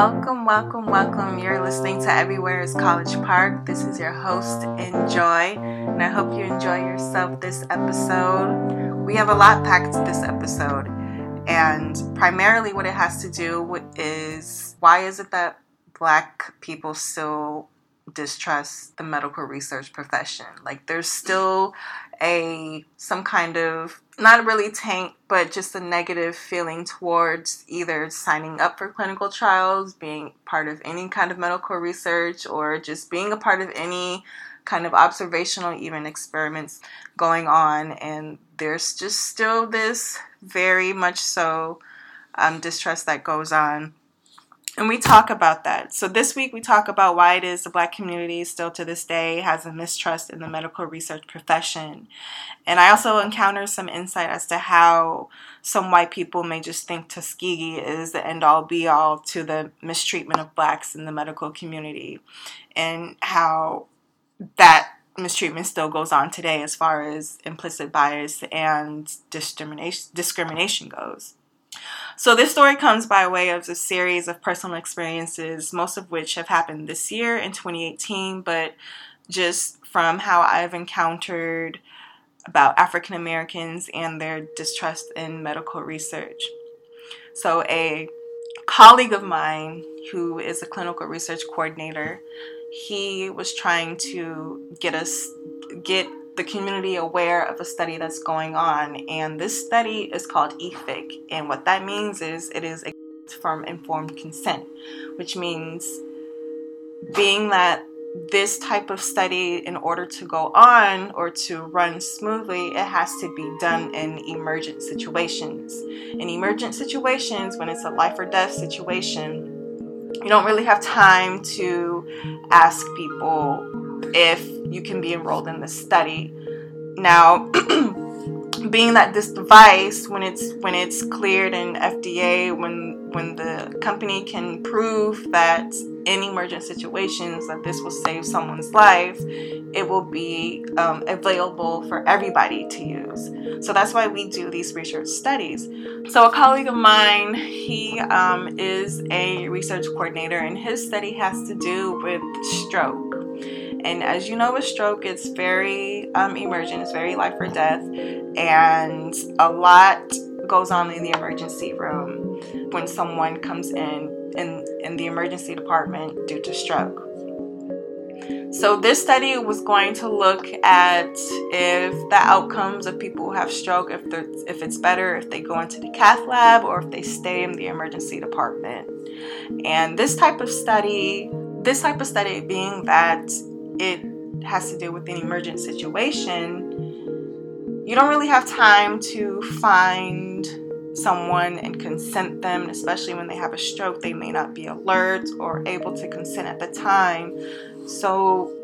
Welcome, welcome, welcome. You're listening to Everywhere is College Park. This is your host, Enjoy, and I hope you enjoy yourself this episode. We have a lot packed this episode, and primarily what it has to do with is why is it that black people still distrust the medical research profession? Like, there's still a some kind of not really taint, but just a negative feeling towards either signing up for clinical trials, being part of any kind of medical research, or just being a part of any kind of observational even experiments going on. And there's just still this very much so um, distrust that goes on and we talk about that. So this week we talk about why it is the black community still to this day has a mistrust in the medical research profession. And I also encounter some insight as to how some white people may just think Tuskegee is the end all be all to the mistreatment of blacks in the medical community and how that mistreatment still goes on today as far as implicit bias and discrimination discrimination goes. So, this story comes by way of a series of personal experiences, most of which have happened this year in 2018, but just from how I've encountered about African Americans and their distrust in medical research. So, a colleague of mine who is a clinical research coordinator, he was trying to get us get the community aware of a study that's going on. And this study is called EFIC. And what that means is it is from informed consent, which means being that this type of study, in order to go on or to run smoothly, it has to be done in emergent situations. In emergent situations, when it's a life or death situation, you don't really have time to ask people if you can be enrolled in this study. Now, being that this device, when it's when it's cleared in FDA, when when the company can prove that in emergent situations that this will save someone's life, it will be um, available for everybody to use. So that's why we do these research studies. So a colleague of mine, he um, is a research coordinator, and his study has to do with stroke. And as you know, with stroke, it's very um, emergent, it's very life or death, and a lot goes on in the emergency room when someone comes in in, in the emergency department due to stroke. So, this study was going to look at if the outcomes of people who have stroke, if, if it's better if they go into the cath lab or if they stay in the emergency department. And this type of study, this type of study being that it has to do with an emergent situation, you don't really have time to find someone and consent them, especially when they have a stroke. They may not be alert or able to consent at the time. So,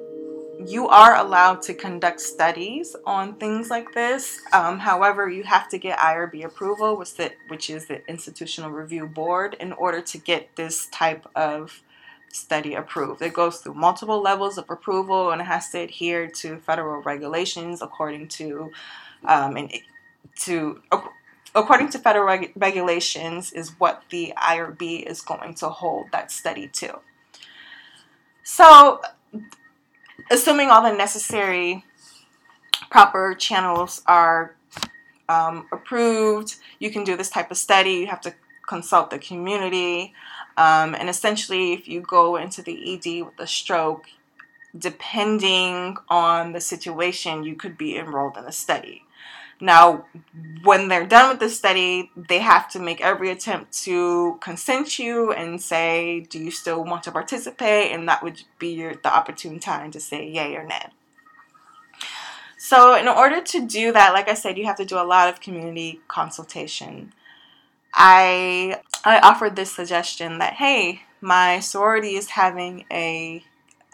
you are allowed to conduct studies on things like this. Um, however, you have to get IRB approval, which is the Institutional Review Board, in order to get this type of study approved. It goes through multiple levels of approval and it has to adhere to federal regulations according to um, and to according to federal reg- regulations is what the IRB is going to hold that study to. So, assuming all the necessary proper channels are um, approved, you can do this type of study. You have to consult the community. Um, and essentially, if you go into the ED with a stroke, depending on the situation, you could be enrolled in a study. Now, when they're done with the study, they have to make every attempt to consent you and say, Do you still want to participate? And that would be your, the opportune time to say yay or nay. So, in order to do that, like I said, you have to do a lot of community consultation. I I offered this suggestion that hey, my sorority is having a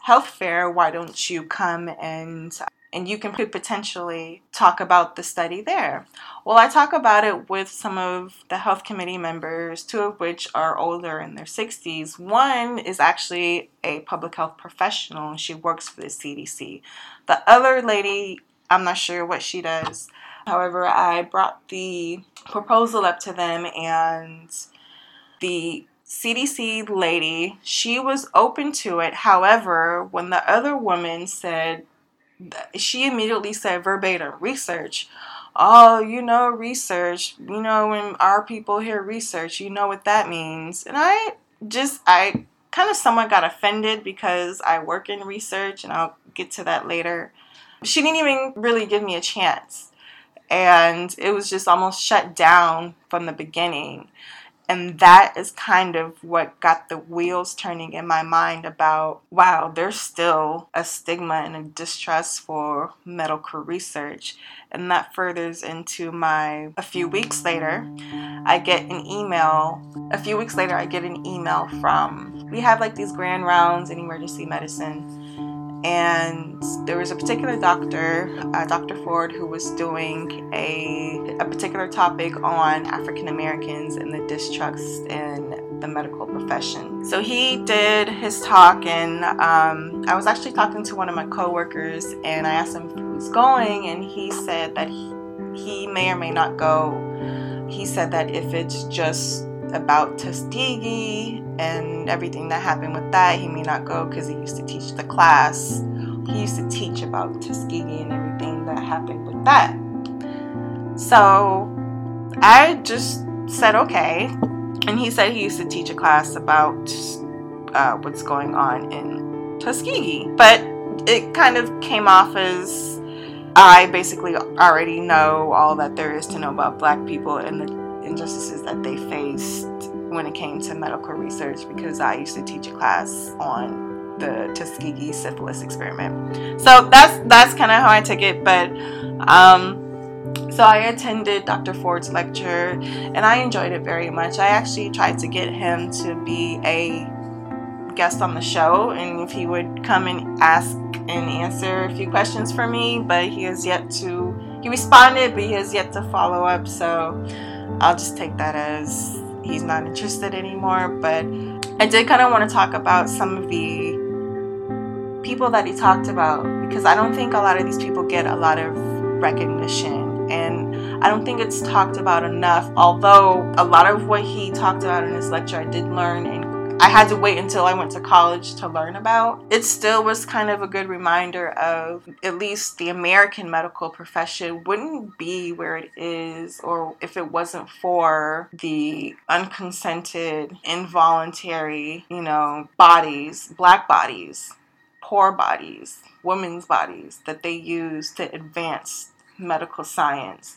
health fair. Why don't you come and and you can potentially talk about the study there. Well, I talk about it with some of the health committee members, two of which are older in their 60s. One is actually a public health professional and she works for the CDC. The other lady, I'm not sure what she does. However, I brought the proposal up to them and the CDC lady, she was open to it. However, when the other woman said, she immediately said verbatim research. Oh, you know, research. You know, when our people hear research, you know what that means. And I just, I kind of somewhat got offended because I work in research, and I'll get to that later. She didn't even really give me a chance. And it was just almost shut down from the beginning. And that is kind of what got the wheels turning in my mind about wow, there's still a stigma and a distrust for medical research. And that furthers into my, a few weeks later, I get an email. A few weeks later, I get an email from, we have like these grand rounds in emergency medicine and there was a particular doctor, uh, Dr. Ford, who was doing a, a particular topic on African Americans and the distrust in the medical profession. So he did his talk, and um, I was actually talking to one of my coworkers, and I asked him if he was going, and he said that he, he may or may not go. He said that if it's just about Tuskegee and everything that happened with that. He may not go because he used to teach the class. He used to teach about Tuskegee and everything that happened with that. So I just said okay. And he said he used to teach a class about uh, what's going on in Tuskegee. But it kind of came off as I basically already know all that there is to know about black people in the injustices that they faced when it came to medical research because I used to teach a class on the Tuskegee syphilis experiment. So that's that's kind of how I took it. But um, so I attended Dr. Ford's lecture and I enjoyed it very much. I actually tried to get him to be a guest on the show and if he would come and ask and answer a few questions for me, but he has yet to. He responded, but he has yet to follow up. So I'll just take that as he's not interested anymore. But I did kind of want to talk about some of the people that he talked about because I don't think a lot of these people get a lot of recognition and I don't think it's talked about enough. Although a lot of what he talked about in his lecture I did learn and I had to wait until I went to college to learn about. It still was kind of a good reminder of at least the American medical profession wouldn't be where it is, or if it wasn't for the unconsented, involuntary, you know, bodies, black bodies, poor bodies, women's bodies that they use to advance medical science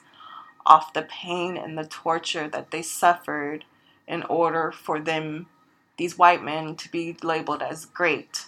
off the pain and the torture that they suffered in order for them these white men to be labeled as great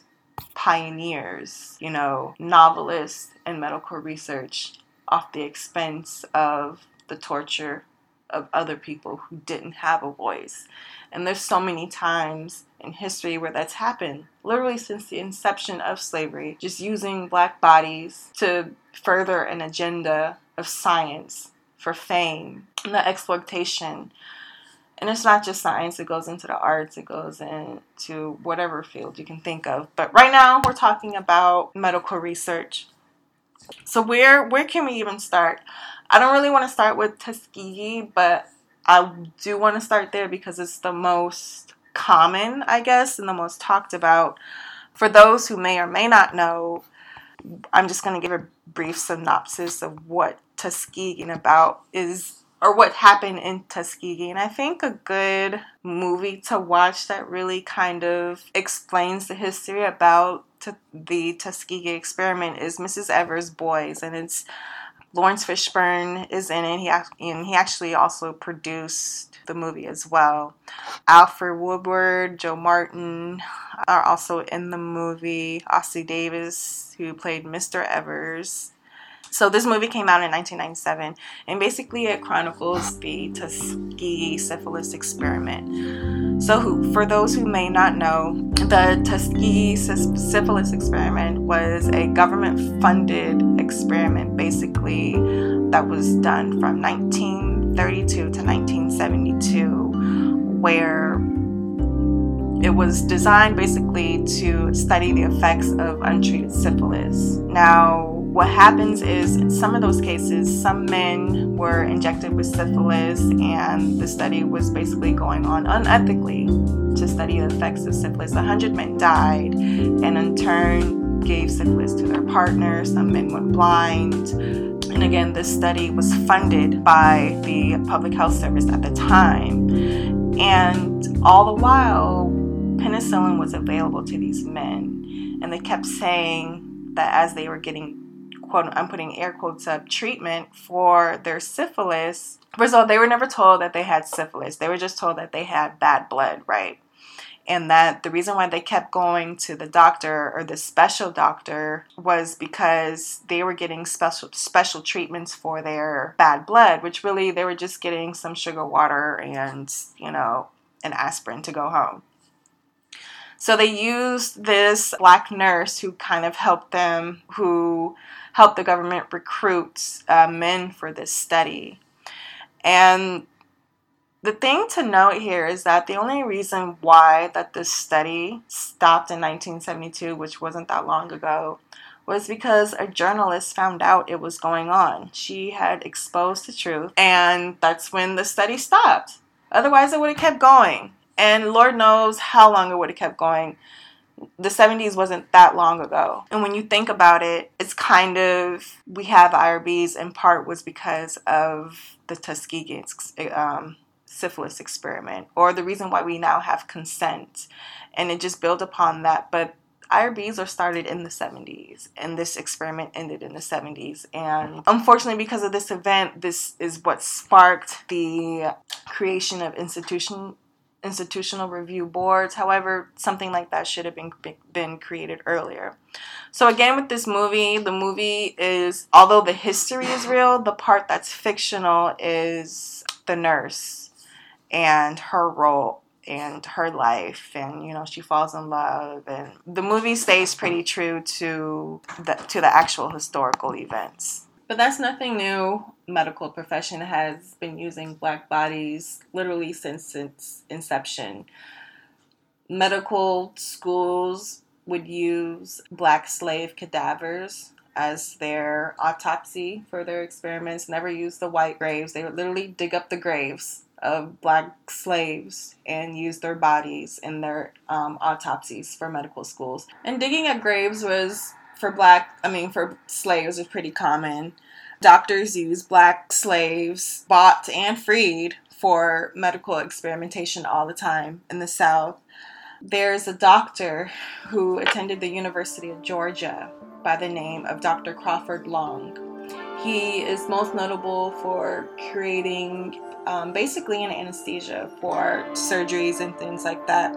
pioneers, you know, novelists and medical research off the expense of the torture of other people who didn't have a voice. And there's so many times in history where that's happened, literally since the inception of slavery, just using black bodies to further an agenda of science for fame and the exploitation and it's not just science, it goes into the arts, it goes into whatever field you can think of. But right now we're talking about medical research. So where where can we even start? I don't really want to start with Tuskegee, but I do want to start there because it's the most common, I guess, and the most talked about. For those who may or may not know, I'm just going to give a brief synopsis of what Tuskegee about is or what happened in Tuskegee. And I think a good movie to watch that really kind of explains the history about the Tuskegee experiment is Mrs. Evers' Boys, and it's Laurence Fishburne is in it. He and he actually also produced the movie as well. Alfre Woodard, Joe Morton are also in the movie. Ossie Davis, who played Mr. Evers, so this movie came out in 1997, and basically it chronicles the Tuskegee syphilis experiment. So, who, for those who may not know, the Tuskegee syphilis experiment was a government-funded experiment, basically that was done from 1932 to 1972, where it was designed basically to study the effects of untreated syphilis. Now, what happens is in some of those cases, some men were injected with syphilis, and the study was basically going on unethically. to study the effects of syphilis. 100 men died and in turn gave syphilis to their partners. Some men went blind. And again, this study was funded by the Public Health Service at the time. And all the while, penicillin was available to these men. And they kept saying that as they were getting quote I'm putting air quotes up treatment for their syphilis. First of all, they were never told that they had syphilis. They were just told that they had bad blood, right? And that the reason why they kept going to the doctor or the special doctor was because they were getting special special treatments for their bad blood, which really they were just getting some sugar water and, you know, an aspirin to go home. So they used this black nurse who kind of helped them, who helped the government recruit uh, men for this study. And the thing to note here is that the only reason why that this study stopped in 1972, which wasn't that long ago, was because a journalist found out it was going on. She had exposed the truth, and that's when the study stopped. Otherwise, it would have kept going. And Lord knows how long it would have kept going the 70s wasn't that long ago. And when you think about it, it's kind of, we have IRBs in part was because of the Tuskegee um, syphilis experiment, or the reason why we now have consent. And it just built upon that. But IRBs are started in the 70s, and this experiment ended in the 70s. And unfortunately, because of this event, this is what sparked the creation of institution institutional review boards. However, something like that should have been been created earlier. So again with this movie, the movie is although the history is real, the part that's fictional is the nurse and her role and her life and you know she falls in love and the movie stays pretty true to the to the actual historical events. But that's nothing new. Medical profession has been using black bodies literally since its inception. Medical schools would use black slave cadavers as their autopsy for their experiments. Never use the white graves. They would literally dig up the graves of black slaves and use their bodies in their um, autopsies for medical schools. And digging at graves was for black, I mean, for slaves is pretty common. Doctors use black slaves, bought and freed, for medical experimentation all the time in the South. There's a doctor who attended the University of Georgia by the name of Dr. Crawford Long. He is most notable for creating um, basically an anesthesia for surgeries and things like that.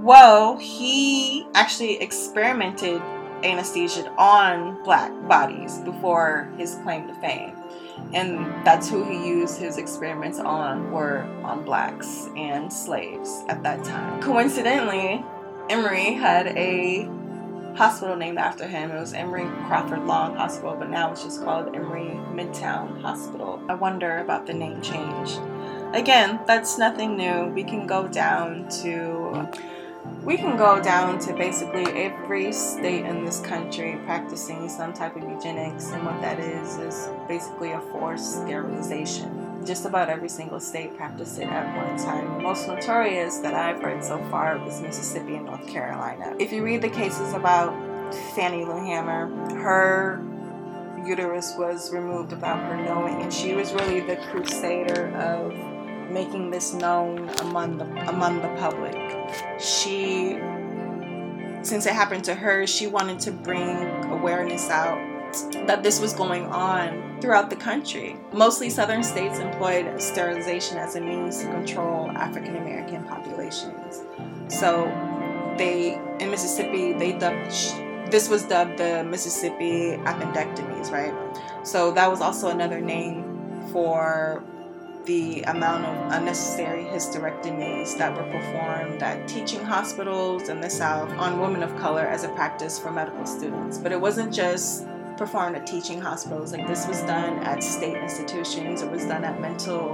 Well, he actually experimented anesthesia on black bodies before his claim to fame. And that's who he used his experiments on were on blacks and slaves at that time. Coincidentally, Emory had a hospital named after him. It was Emory Crawford Long Hospital, but now it's just called Emory Midtown Hospital. I wonder about the name change. Again, that's nothing new. We can go down to we can go down to basically every state in this country practicing some type of eugenics, and what that is is basically a forced sterilization. Just about every single state practiced it at one time. The most notorious that I've heard so far was Mississippi and North Carolina. If you read the cases about Fannie Lou Hamer, her uterus was removed without her knowing, and she was really the crusader of making this known among the among the public. She since it happened to her, she wanted to bring awareness out that this was going on throughout the country. Mostly southern states employed sterilization as a means to control African American populations. So they in Mississippi, they dubbed this was dubbed the Mississippi appendectomies, right? So that was also another name for the amount of unnecessary hysterectomies that were performed at teaching hospitals in the South on women of color as a practice for medical students. But it wasn't just performed at teaching hospitals, like, this was done at state institutions, it was done at mental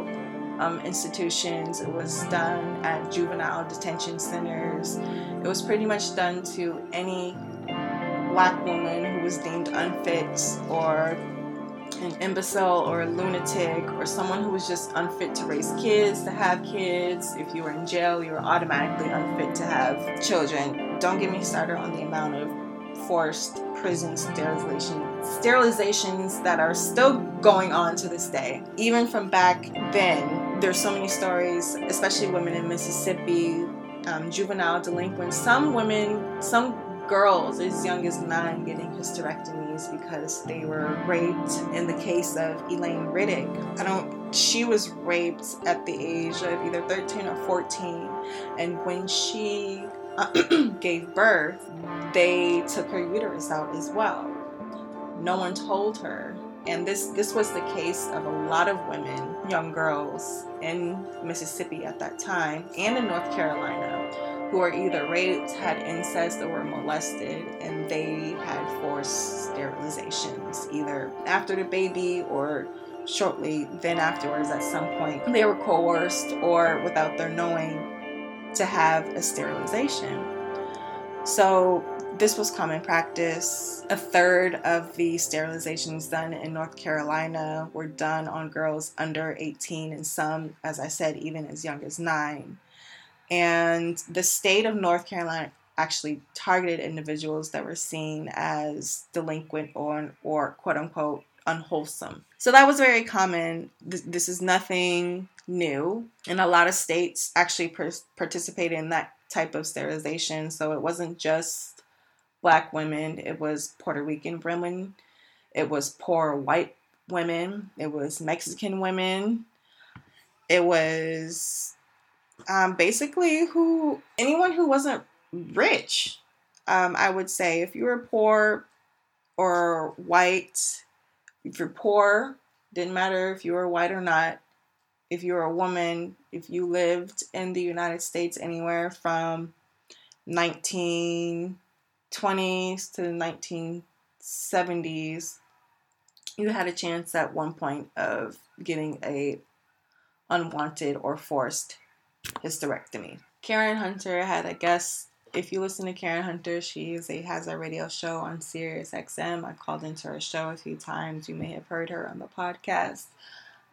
um, institutions, it was done at juvenile detention centers, it was pretty much done to any black woman who was deemed unfit or an imbecile or a lunatic or someone who was just unfit to raise kids, to have kids. If you were in jail, you were automatically unfit to have children. Don't get me started on the amount of forced prison sterilization sterilizations that are still going on to this day. Even from back then, there's so many stories, especially women in Mississippi, um, juvenile delinquents. Some women, some girls as young as nine getting hysterectomies because they were raped. In the case of Elaine Riddick, I don't. She was raped at the age of either 13 or 14, and when she uh, gave birth, they took her uterus out as well. No one told her. And this this was the case of a lot of women, young girls in Mississippi at that time and in North Carolina who were either raped, had incest, or were molested, and they had forced sterilizations either after the baby or shortly then afterwards at some point. They were coerced or without their knowing to have a sterilization. So this was common practice. A third of the sterilizations done in North Carolina were done on girls under 18, and some, as I said, even as young as nine. And the state of North Carolina actually targeted individuals that were seen as delinquent or, or quote unquote unwholesome. So that was very common. This, is nothing new. And a lot of states actually per- participated in that type of sterilization. So it wasn't just black women, it was Puerto Rican women, it was poor white women, it was Mexican women, it was um, basically who anyone who wasn't rich. Um, I would say if you were poor or white, if you're poor, didn't matter if you were white or not. If you were a woman, if you lived in the United States anywhere from 1920s to the 1970s, you had a chance at one point of getting a unwanted or forced hysterectomy. Karen Hunter had a guest. If you listen to Karen Hunter, she a, has a radio show on Sirius XM. I called into her show a few times. You may have heard her on the podcast.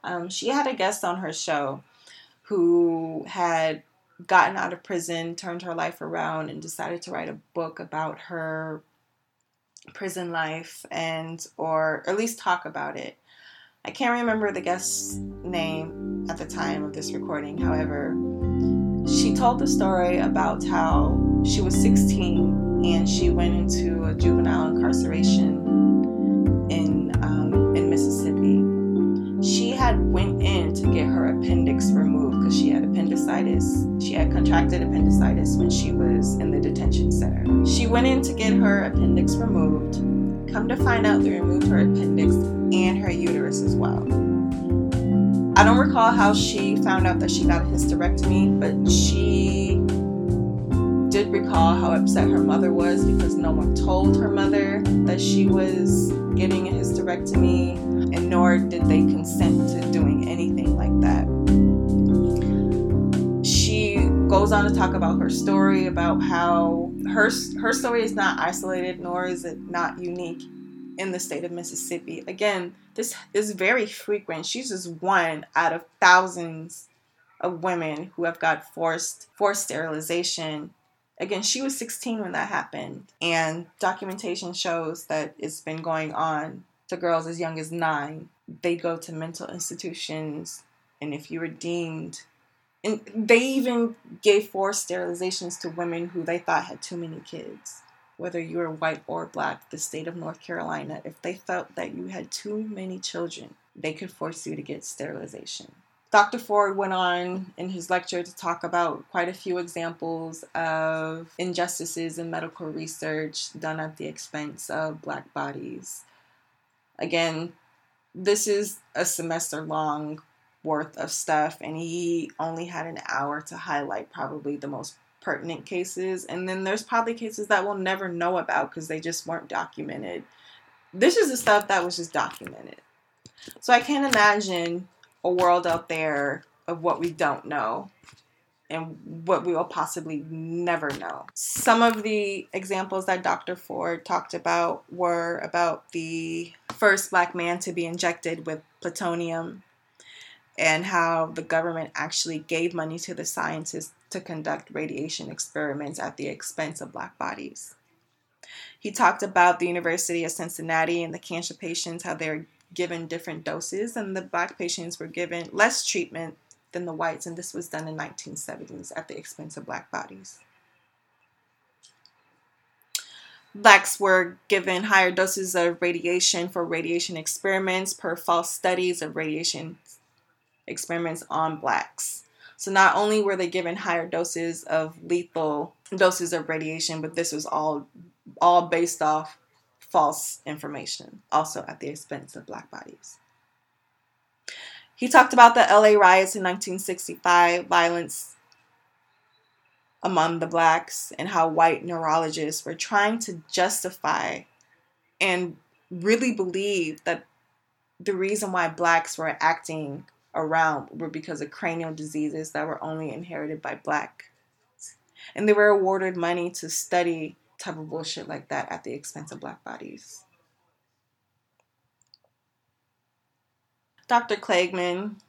Um, she had a guest on her show who had gotten out of prison, turned her life around, and decided to write a book about her prison life and or at least talk about it. I can't remember the guest's name at the time of this recording. However, she told the story about how she was 16 and she went into a juvenile incarceration in um, in Mississippi. She had went in to get her appendix removed because she had appendicitis. She had contracted appendicitis when she was in the detention center. She went in to get her appendix removed. Come to find out, they removed her appendix and her uterus as well. I don't recall how she found out that she got a hysterectomy, but she did recall how upset her mother was because no one told her mother that she was getting a hysterectomy, and nor did they consent to doing anything like that. Goes on to talk about her story about how her her story is not isolated nor is it not unique in the state of Mississippi. Again, this is very frequent. She's just one out of thousands of women who have got forced forced sterilization. Again, she was 16 when that happened, and documentation shows that it's been going on to girls as young as nine. They go to mental institutions, and if you were deemed, and they even gave forced sterilizations to women who they thought had too many kids whether you were white or black, the state of North Carolina, if they felt that you had too many children, they could force you to get sterilization. Dr. Ford went on in his lecture to talk about quite a few examples of injustices in medical research done at the expense of black bodies. Again, this is a semester long worth of stuff, and he only had an hour to highlight probably the most pertinent cases, and then there's probably cases that we'll never know about because they just weren't documented. This is the stuff that was just documented. So I can't imagine a world out there of what we don't know and what we will possibly never know. Some of the examples that Dr. Ford talked about were about the first black man to be injected with plutonium and how the government actually gave money to the scientists to conduct radiation experiments at the expense of black bodies. He talked about the University of Cincinnati and the cancer patients, how they're given different doses, and the black patients were given less treatment than the whites, and this was done in 1970s at the expense of black bodies. Blacks were given higher doses of radiation for radiation experiments per false studies of radiation experiments on blacks. So not only were they given higher doses of lethal doses of radiation, but this was all all based off false information, also at the expense of black bodies. He talked about the LA riots in 1965, violence among the blacks, and how white neurologists were trying to justify and really believe that the reason why blacks were acting around were because of cranial diseases that were only inherited by black. And they were awarded money to study type of bullshit like that at the expense of black bodies. Dr. Kligman,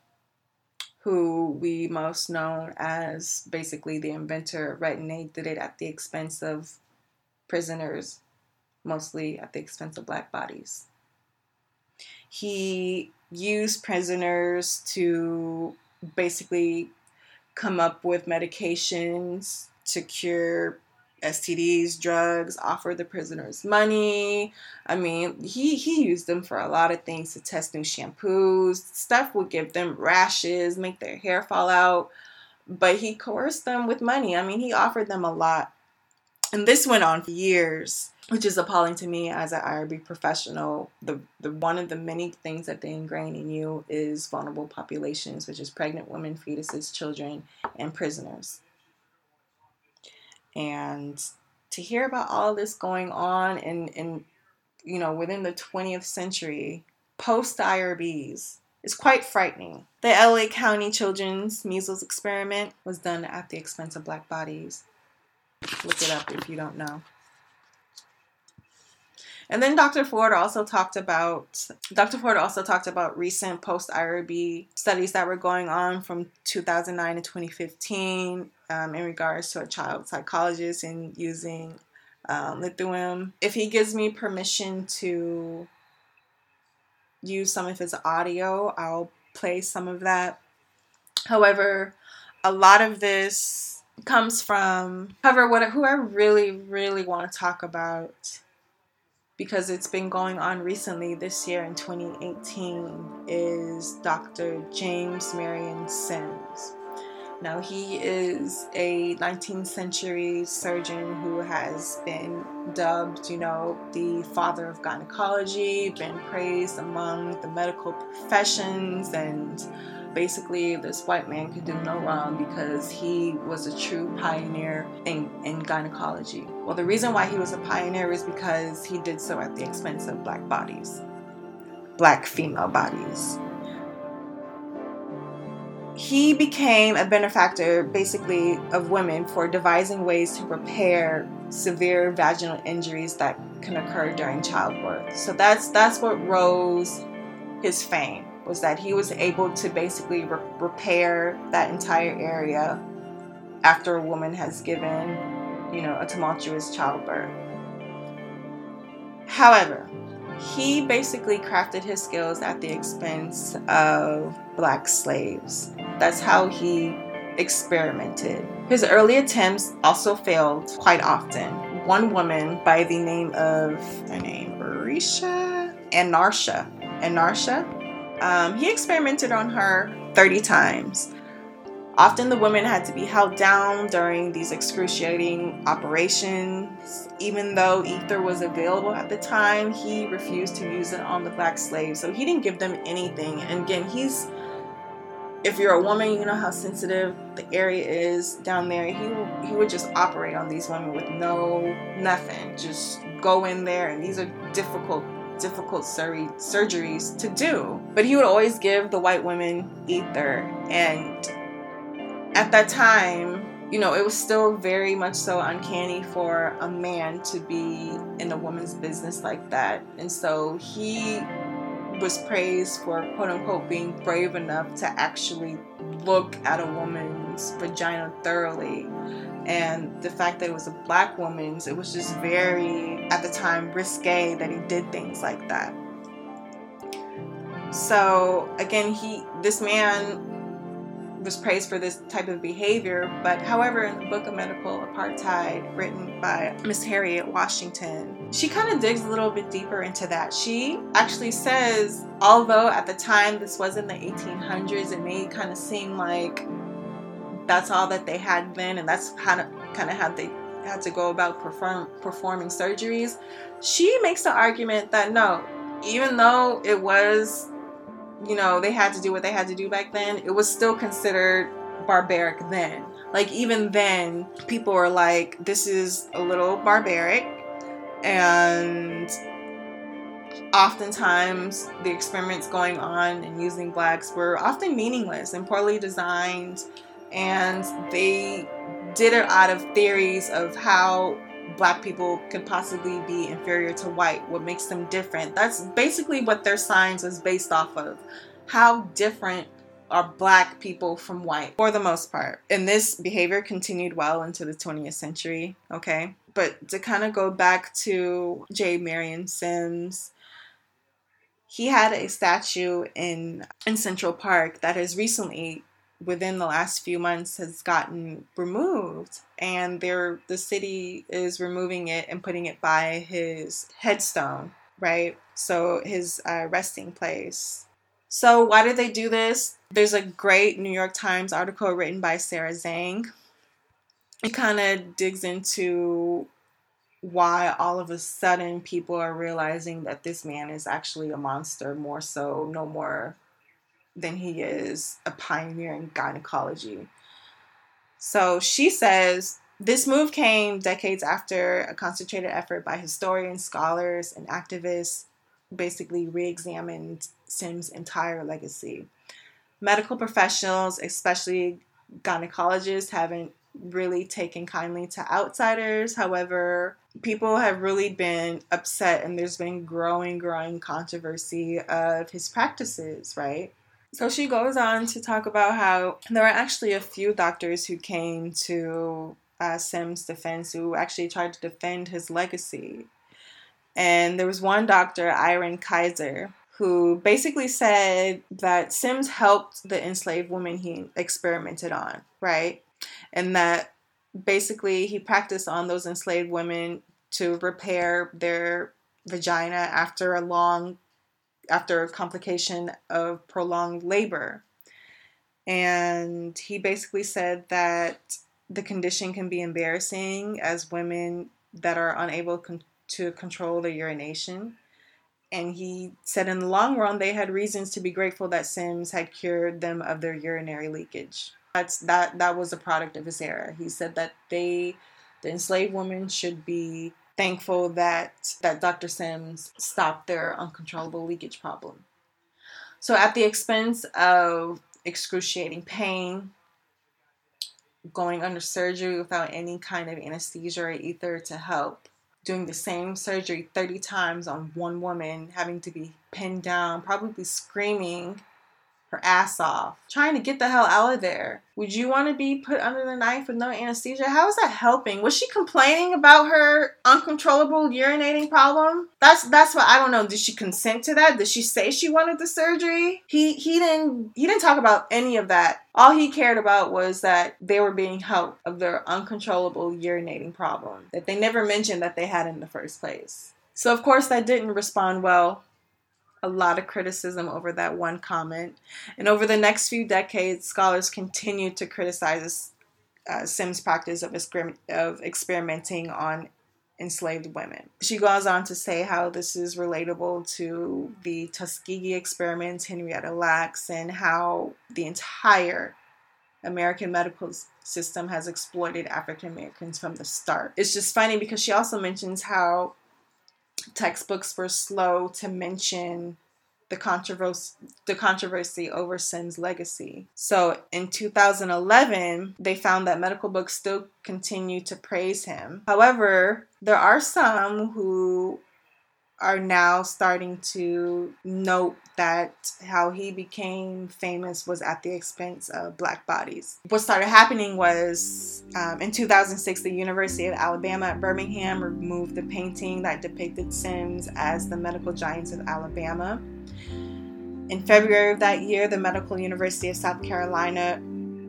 who we most known as basically the inventor of retin-A, did it at the expense of prisoners, mostly at the expense of black bodies. He used prisoners to basically come up with medications to cure STDs, drugs, offer the prisoners money. I mean, he he used them for a lot of things to test new shampoos. Stuff would give them rashes, make their hair fall out, but he coerced them with money. I mean, he offered them a lot. And this went on for years, which is appalling to me as an IRB professional. The the one of the many things that they ingrain in you is vulnerable populations, which is pregnant women, fetuses, children, and prisoners. And to hear about all this going on in, in you know, within the 20th century, post IRBs, is quite frightening. The LA County Children's Measles Experiment was done at the expense of black bodies. Look it up if you don't know. And then Dr. Ford also talked about Dr. Ford also talked about recent post IRB studies that were going on from 2009 to 2015 um, in regards to a child psychologist and using um, lithium. If he gives me permission to use some of his audio, I'll play some of that. However, a lot of this comes from however what who I really really want to talk about because it's been going on recently this year in 2018 is Dr. James Marion Sims. Now, he is a 19th century surgeon who has been dubbed, you know, the father of gynecology, been praised among the medical professions, and basically this white man could do no wrong because he was a true pioneer in, in gynecology. Well, the reason why he was a pioneer is because he did so at the expense of black bodies, black female bodies. He became a benefactor, basically, of women for devising ways to repair severe vaginal injuries that can occur during childbirth. So that's that's what rose his fame was that he was able to basically re- repair that entire area after a woman has given, you know, a tumultuous childbirth. However, he basically crafted his skills at the expense of black slaves. That's how he experimented. His early attempts also failed quite often. One woman by the name of her name Arisha Anarsha Anarsha um, he experimented on her 30 times. Often the women had to be held down during these excruciating operations. Even though ether was available at the time, he refused to use it on the black slaves. So he didn't give them anything. And again, he's if you're a woman, you know how sensitive the area is down there. He he would just operate on these women with no nothing. Just go in there, and these are difficult difficult sur- surgeries to do. But he would always give the white women ether. And at that time, you know, it was still very much so uncanny for a man to be in a woman's business like that. And so he was praised for quote unquote being brave enough to actually look at a woman's vagina thoroughly. And the fact that it was a black woman's, it was just very, at the time, risque that he did things like that. So again, he, this man was praised for this type of behavior. But however, in the book of medical apartheid, written by Miss Harriet Washington, she kind of digs a little bit deeper into that. She actually says, although at the time this was in the 1800s, it may kind of seem like that's all that they had then, and that's kind of kind of how they had to go about perform, performing surgeries. She makes the argument that no, even though it was you know, they had to do what they had to do back then, it was still considered barbaric then. Like, even then, people were like, this is a little barbaric. And oftentimes, the experiments going on and using blacks were often meaningless and poorly designed. And they did it out of theories of how black people could possibly be inferior to white, what makes them different. That's basically what their science is based off of. How different are black people from white for the most part. And this behavior continued well into the 20th century, okay? But to kind of go back to J. Marion Sims, he had a statue in in Central Park that has recently within the last few months has gotten removed and they're the city is removing it and putting it by his headstone right? So his uh, resting place. So why did they do this? There's a great new york times article written by sarah zhang. It kind of digs into why all of a sudden people are realizing that this man is actually a monster more so no more than he is a pioneer in gynecology. So she says this move came decades after a concentrated effort by historians, scholars, and activists basically re examined Sims' entire legacy. Medical professionals, especially gynecologists, haven't really taken kindly to outsiders. However, people have really been upset, and there's been growing, growing controversy of his practices, right? So she goes on to talk about how there were actually a few doctors who came to uh, Sim's defense who actually tried to defend his legacy. And there was one doctor, Irwin Kaiser, who basically said that Sims helped the enslaved women he experimented on, right? And that basically he practiced on those enslaved women to repair their vagina after a long after a complication of prolonged labor. And he basically said that the condition can be embarrassing as women that are unable con- to control their urination. And he said in the long run, they had reasons to be grateful that Sims had cured them of their urinary leakage. That's that that was a product of his era. He said that they the enslaved women should be thankful that that Dr. Sims stopped their uncontrollable leakage problem. So at the expense of excruciating pain, going under surgery without any kind of anesthesia or ether to help, doing the same surgery 30 times on one woman, having to be pinned down, probably screaming her ass off, trying to get the hell out of there. Would you want to be put under the knife with no anesthesia? How is that helping? Was she complaining about her uncontrollable urinating problem? That's that's what I don't know. Did she consent to that? Did she say she wanted the surgery? He he didn't he didn't talk about any of that. All he cared about was that they were being helped of their uncontrollable urinating problem that they never mentioned that they had in the first place. So of course that didn't respond well a lot of criticism over that one comment. And over the next few decades, scholars continued to criticize uh, Sims' practice of, of experimenting on enslaved women. She goes on to say how this is relatable to the Tuskegee experiments, Henrietta Lacks, and how the entire American medical system has exploited African Americans from the start. It's just funny because she also mentions how textbooks were slow to mention the controversy the controversy over Sims' legacy. So in 2011, they found that medical books still continue to praise him. However, there are some who are now starting to note that how he became famous was at the expense of black bodies. What started happening was um, in 2006, the University of Alabama at Birmingham removed the painting that depicted Sims as the medical giants of Alabama. In February of that year, the Medical University of South Carolina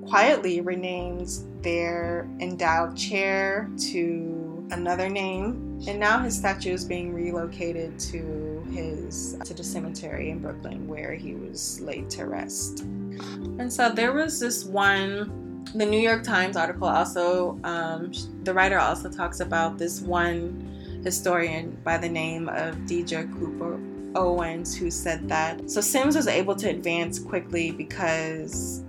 quietly renamed their endowed chair to another name, and now his statue is being relocated to his to the cemetery in Brooklyn where he was laid to rest. And so there was this one. The New York Times article also, um, the writer also talks about this one historian by the name of Deirdre Cooper Owens who said that. So Sims was able to advance quickly because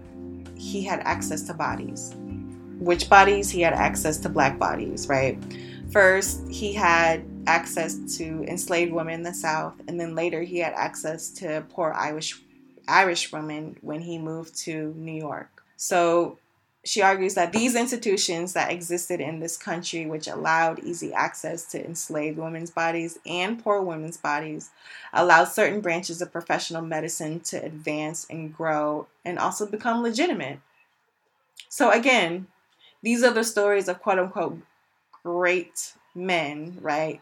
he had access to bodies. Which bodies? He had access to black bodies, right? First, he had access to enslaved women in the South, and then later he had access to poor Irish Irish women when he moved to New York. So she argues that these institutions that existed in this country, which allowed easy access to enslaved women's bodies and poor women's bodies, allowed certain branches of professional medicine to advance and grow and also become legitimate. So, again, these are the stories of quote unquote great men, right?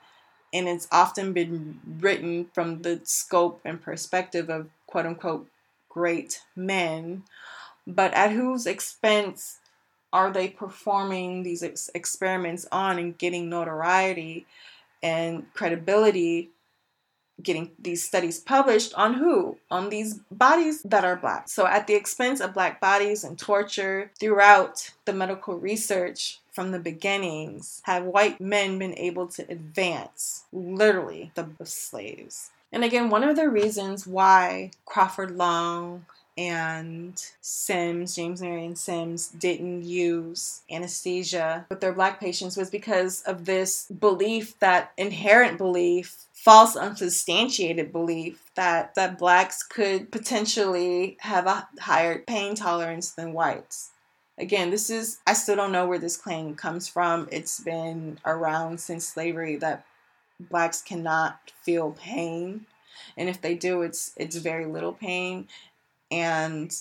And it's often been written from the scope and perspective of quote unquote great men. But at whose expense are they performing these ex- experiments on and getting notoriety and credibility getting these studies published on who? On these bodies that are black. So at the expense of black bodies and torture throughout the medical research from the beginnings have white men been able to advance literally the slaves. And again one of the reasons why crawford long and Sims, James Marion Sims, didn't use anesthesia with their black patients was because of this belief that inherent belief false unsubstantiated belief that that blacks could potentially have a higher pain tolerance than whites again this is i still don't know where this claim comes from it's been around since slavery that blacks cannot feel pain and if they do it's it's very little pain and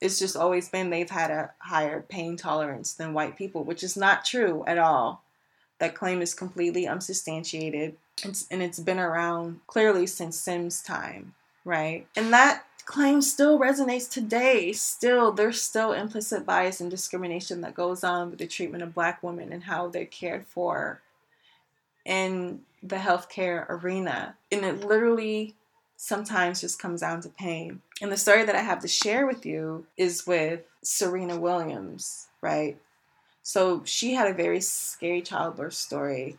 it's just always been they've had a higher pain tolerance than white people, which is not true at all. That claim is completely unsubstantiated, it's, and it's been around clearly since Sims' time, right? And that claim still resonates today. Still, there's still implicit bias and discrimination that goes on with the treatment of black women and how they're cared for in the healthcare arena. And it literally sometimes just comes down to pain. And the story that I have to share with you is with Serena Williams, right? So she had a very scary childbirth story,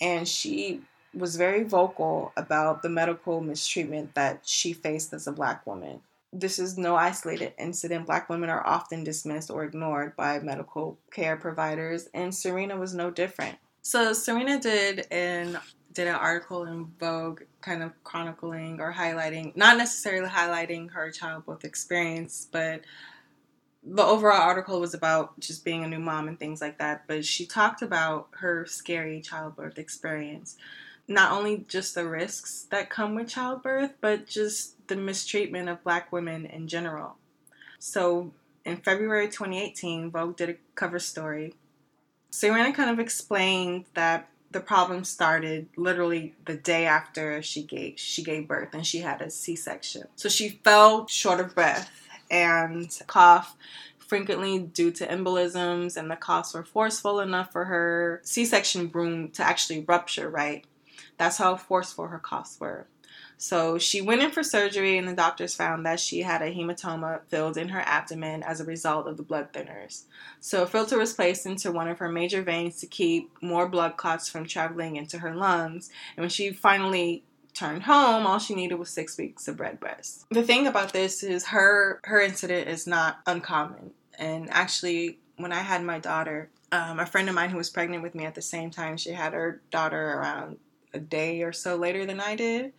and she was very vocal about the medical mistreatment that she faced as a black woman. This is no isolated incident. Black women are often dismissed or ignored by medical care providers, and Serena was no different. So Serena did an did an article in Vogue kind of chronicling or highlighting, not necessarily highlighting her childbirth experience, but the overall article was about just being a new mom and things like that. But she talked about her scary childbirth experience. Not only just the risks that come with childbirth, but just the mistreatment of black women in general. So in February 2018, Vogue did a cover story. Serena kind of explained that the problem started literally the day after she gave she gave birth and she had a C-section. So she fell short of breath and cough frequently due to embolisms and the coughs were forceful enough for her C-section wound to actually rupture, right? That's how forceful her coughs were. So she went in for surgery, and the doctors found that she had a hematoma filled in her abdomen as a result of the blood thinners. So a filter was placed into one of her major veins to keep more blood clots from traveling into her lungs. And when she finally turned home, all she needed was six weeks of red breast. The thing about this is her her incident is not uncommon. And actually, when I had my daughter, um, a friend of mine who was pregnant with me at the same time, she had her daughter around a day or so later than I did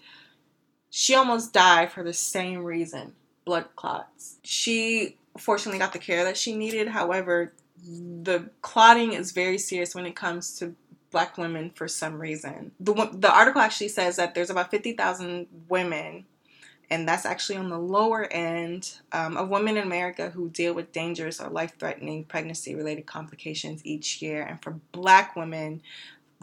She almost died for the same reason blood clots. She fortunately got the care that she needed. However, the clotting is very serious when it comes to black women for some reason. The, the article actually says that there's about 50,000 women, and that's actually on the lower end um, of women in America who deal with dangerous or life threatening pregnancy related complications each year. And for black women,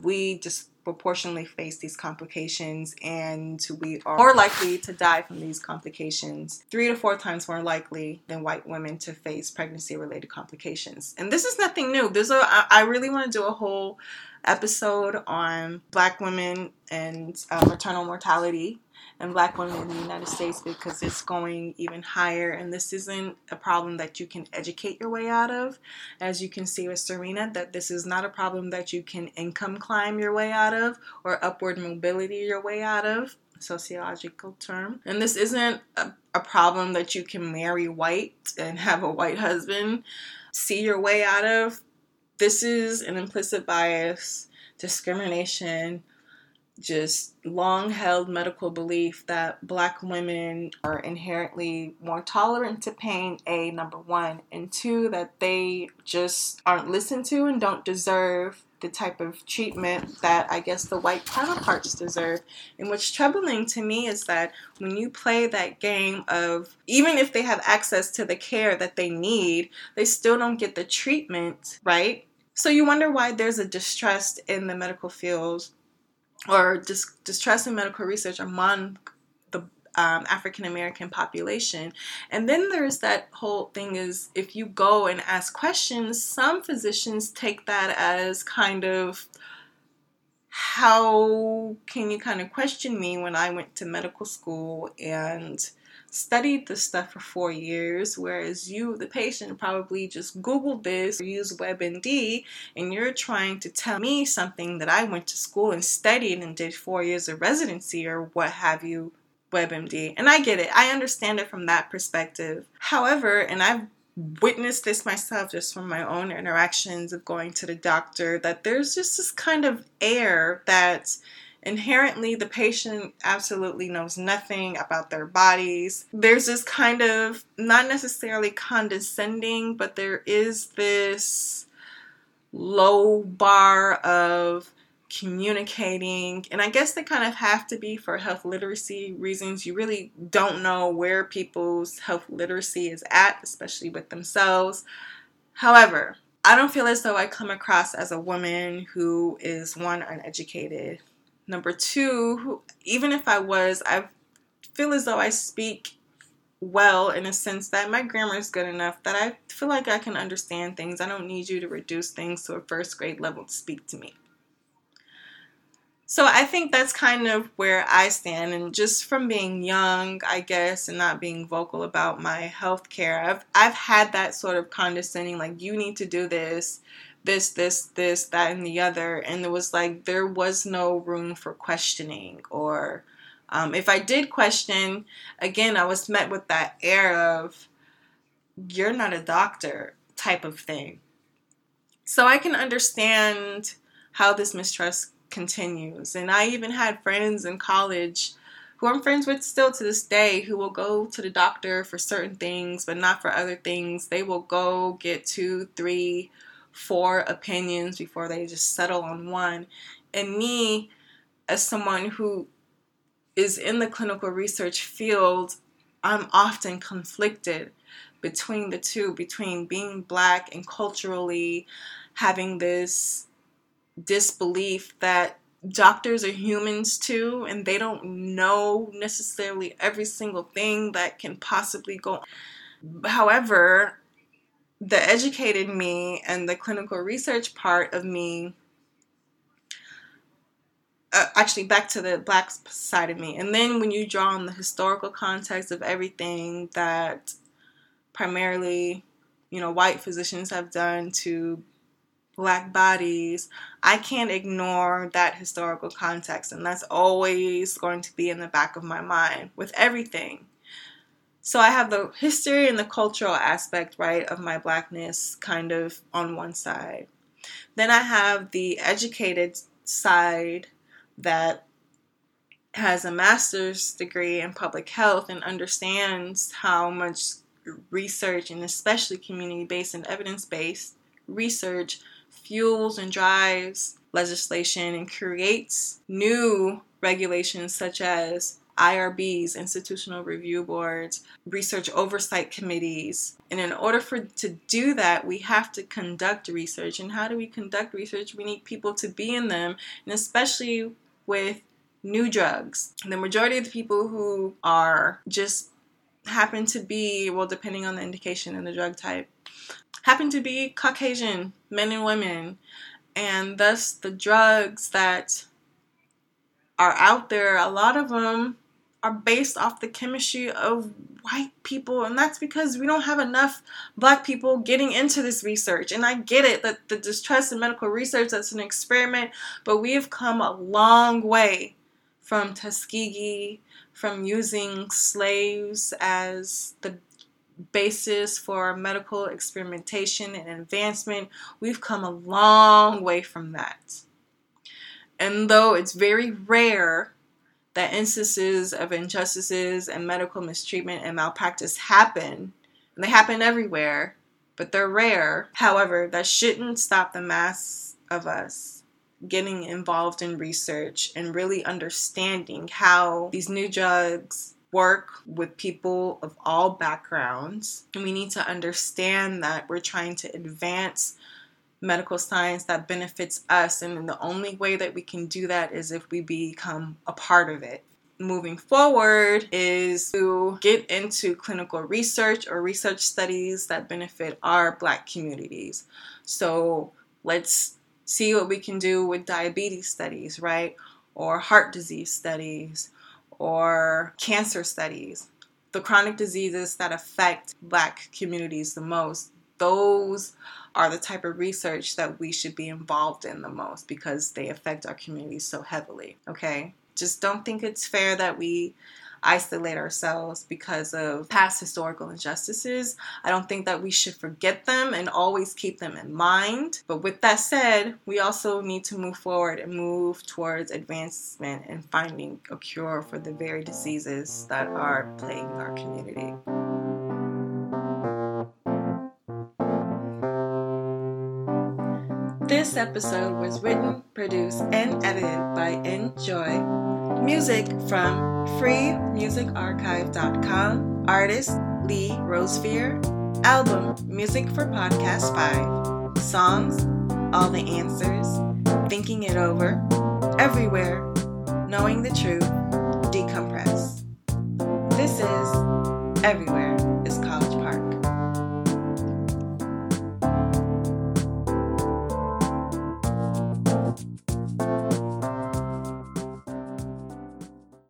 we just proportionally face these complications and we are more likely to die from these complications three to four times more likely than white women to face pregnancy related complications. And this is nothing new. There's a i really want to do a whole episode on black women and uh, maternal mortality and black women in the United States because it's going even higher. And this isn't a problem that you can educate your way out of. As you can see with Serena, that this is not a problem that you can income climb your way out of or upward mobility your way out of. Sociological term. And this isn't a, a problem that you can marry white and have a white husband see your way out of. This is an implicit bias, discrimination, just long held medical belief that black women are inherently more tolerant to pain, A, number one, and two, that they just aren't listened to and don't deserve the type of treatment that I guess the white counterparts deserve. And what's troubling to me is that when you play that game of even if they have access to the care that they need, they still don't get the treatment, right? So you wonder why there's a distrust in the medical field or dis- distrust in medical research among the um, African American population. And then there's that whole thing is if you go and ask questions, some physicians take that as kind of how can you kind of question me when I went to medical school and studied this stuff for four years, whereas you, the patient, probably just Googled this or used WebMD, and you're trying to tell me something that I went to school and studied and did four years of residency or what have you, WebMD. And I get it, I understand it from that perspective. However, and I've witnessed this myself just from my own interactions of going to the doctor, that there's just this kind of air that Inherently, the patient absolutely knows nothing about their bodies. There's this kind of, not necessarily condescending, but there is this low bar of communicating. And I guess they kind of have to be for health literacy reasons. You really don't know where people's health literacy is at, especially with themselves. However, I don't feel as though I come across as a woman who is one uneducated Number two, even if I was, I feel as though I speak well in a sense that my grammar is good enough that I feel like I can understand things. I don't need you to reduce things to a first grade level to speak to me. So I think that's kind of where I stand. And just from being young, I guess, and not being vocal about my health care, I've, I've had that sort of condescending, like, you need to do this this, this, this, that, and the other. And it was like there was no room for questioning. Or um, if I did question, again, I was met with that air of, you're not a doctor type of thing. So I can understand how this mistrust continues. And I even had friends in college who I'm friends with still to this day who will go to the doctor for certain things, but not for other things. They will go get two, three, four opinions before they just settle on one. And me, as someone who is in the clinical research field, I'm often conflicted between the two, between being black and culturally having this disbelief that doctors are humans too and they don't know necessarily every single thing that can possibly go on. however the educated me and the clinical research part of me uh, actually back to the black side of me. And then when you draw on the historical context of everything that primarily you know white physicians have done to black bodies i can't ignore that historical context. And that's always going to be in the back of my mind with everything so I have the history and the cultural aspect, right, of my blackness kind of on one side. Then I have the educated side that has a master's degree in public health and understands how much research and especially community based and evidence based research fuels and drives legislation and creates new regulations such as IRBs, institutional review boards, research oversight committees. And in order for to do that, we have to conduct research. And how do we conduct research? We need people to be in them, and especially with new drugs. The majority of the people who are just happen to be, well, depending on the indication and the drug type, happen to be Caucasian men and women. And thus, the drugs that are out there, a lot of them are based off the chemistry of white people and that's because we don't have enough black people getting into this research. And i get it that the distrust in medical research that's an experiment but we have come a long way from tuskegee from using slaves as the basis for medical experimentation and advancement. We've come a long way from that. And though it's very rare that instances of injustices and medical mistreatment and malpractice happen, and they happen everywhere, but they're rare. However, that shouldn't stop the mass of us getting involved in research and really understanding how these new drugs work with people of all backgrounds. And we need to understand that we're trying to advance medical science that benefits us. And the only way that we can do that is if we become a part of it. Moving forward is to get into clinical research or research studies that benefit our Black communities. So let's see what we can do with diabetes studies, right? Or heart disease studies, or cancer studies. The chronic diseases that affect Black communities the most, those are the type of research that we should be involved in the most because they affect our communities so heavily. Okay? Just don't think it's fair that we isolate ourselves because of past historical injustices. I don't think that we should forget them and always keep them in mind. But with that said, we also need to move forward and move towards advancement and finding a cure for the very diseases that are plaguing our community. This episode was written, produced, and edited by Enjoy. Music from freemusicarchive.com. Artist Lee Rosevere. Album Music for Podcast 5. Songs All the Answers. Thinking It Over. Everywhere. Knowing the Truth. Decompress. This is Everywhere.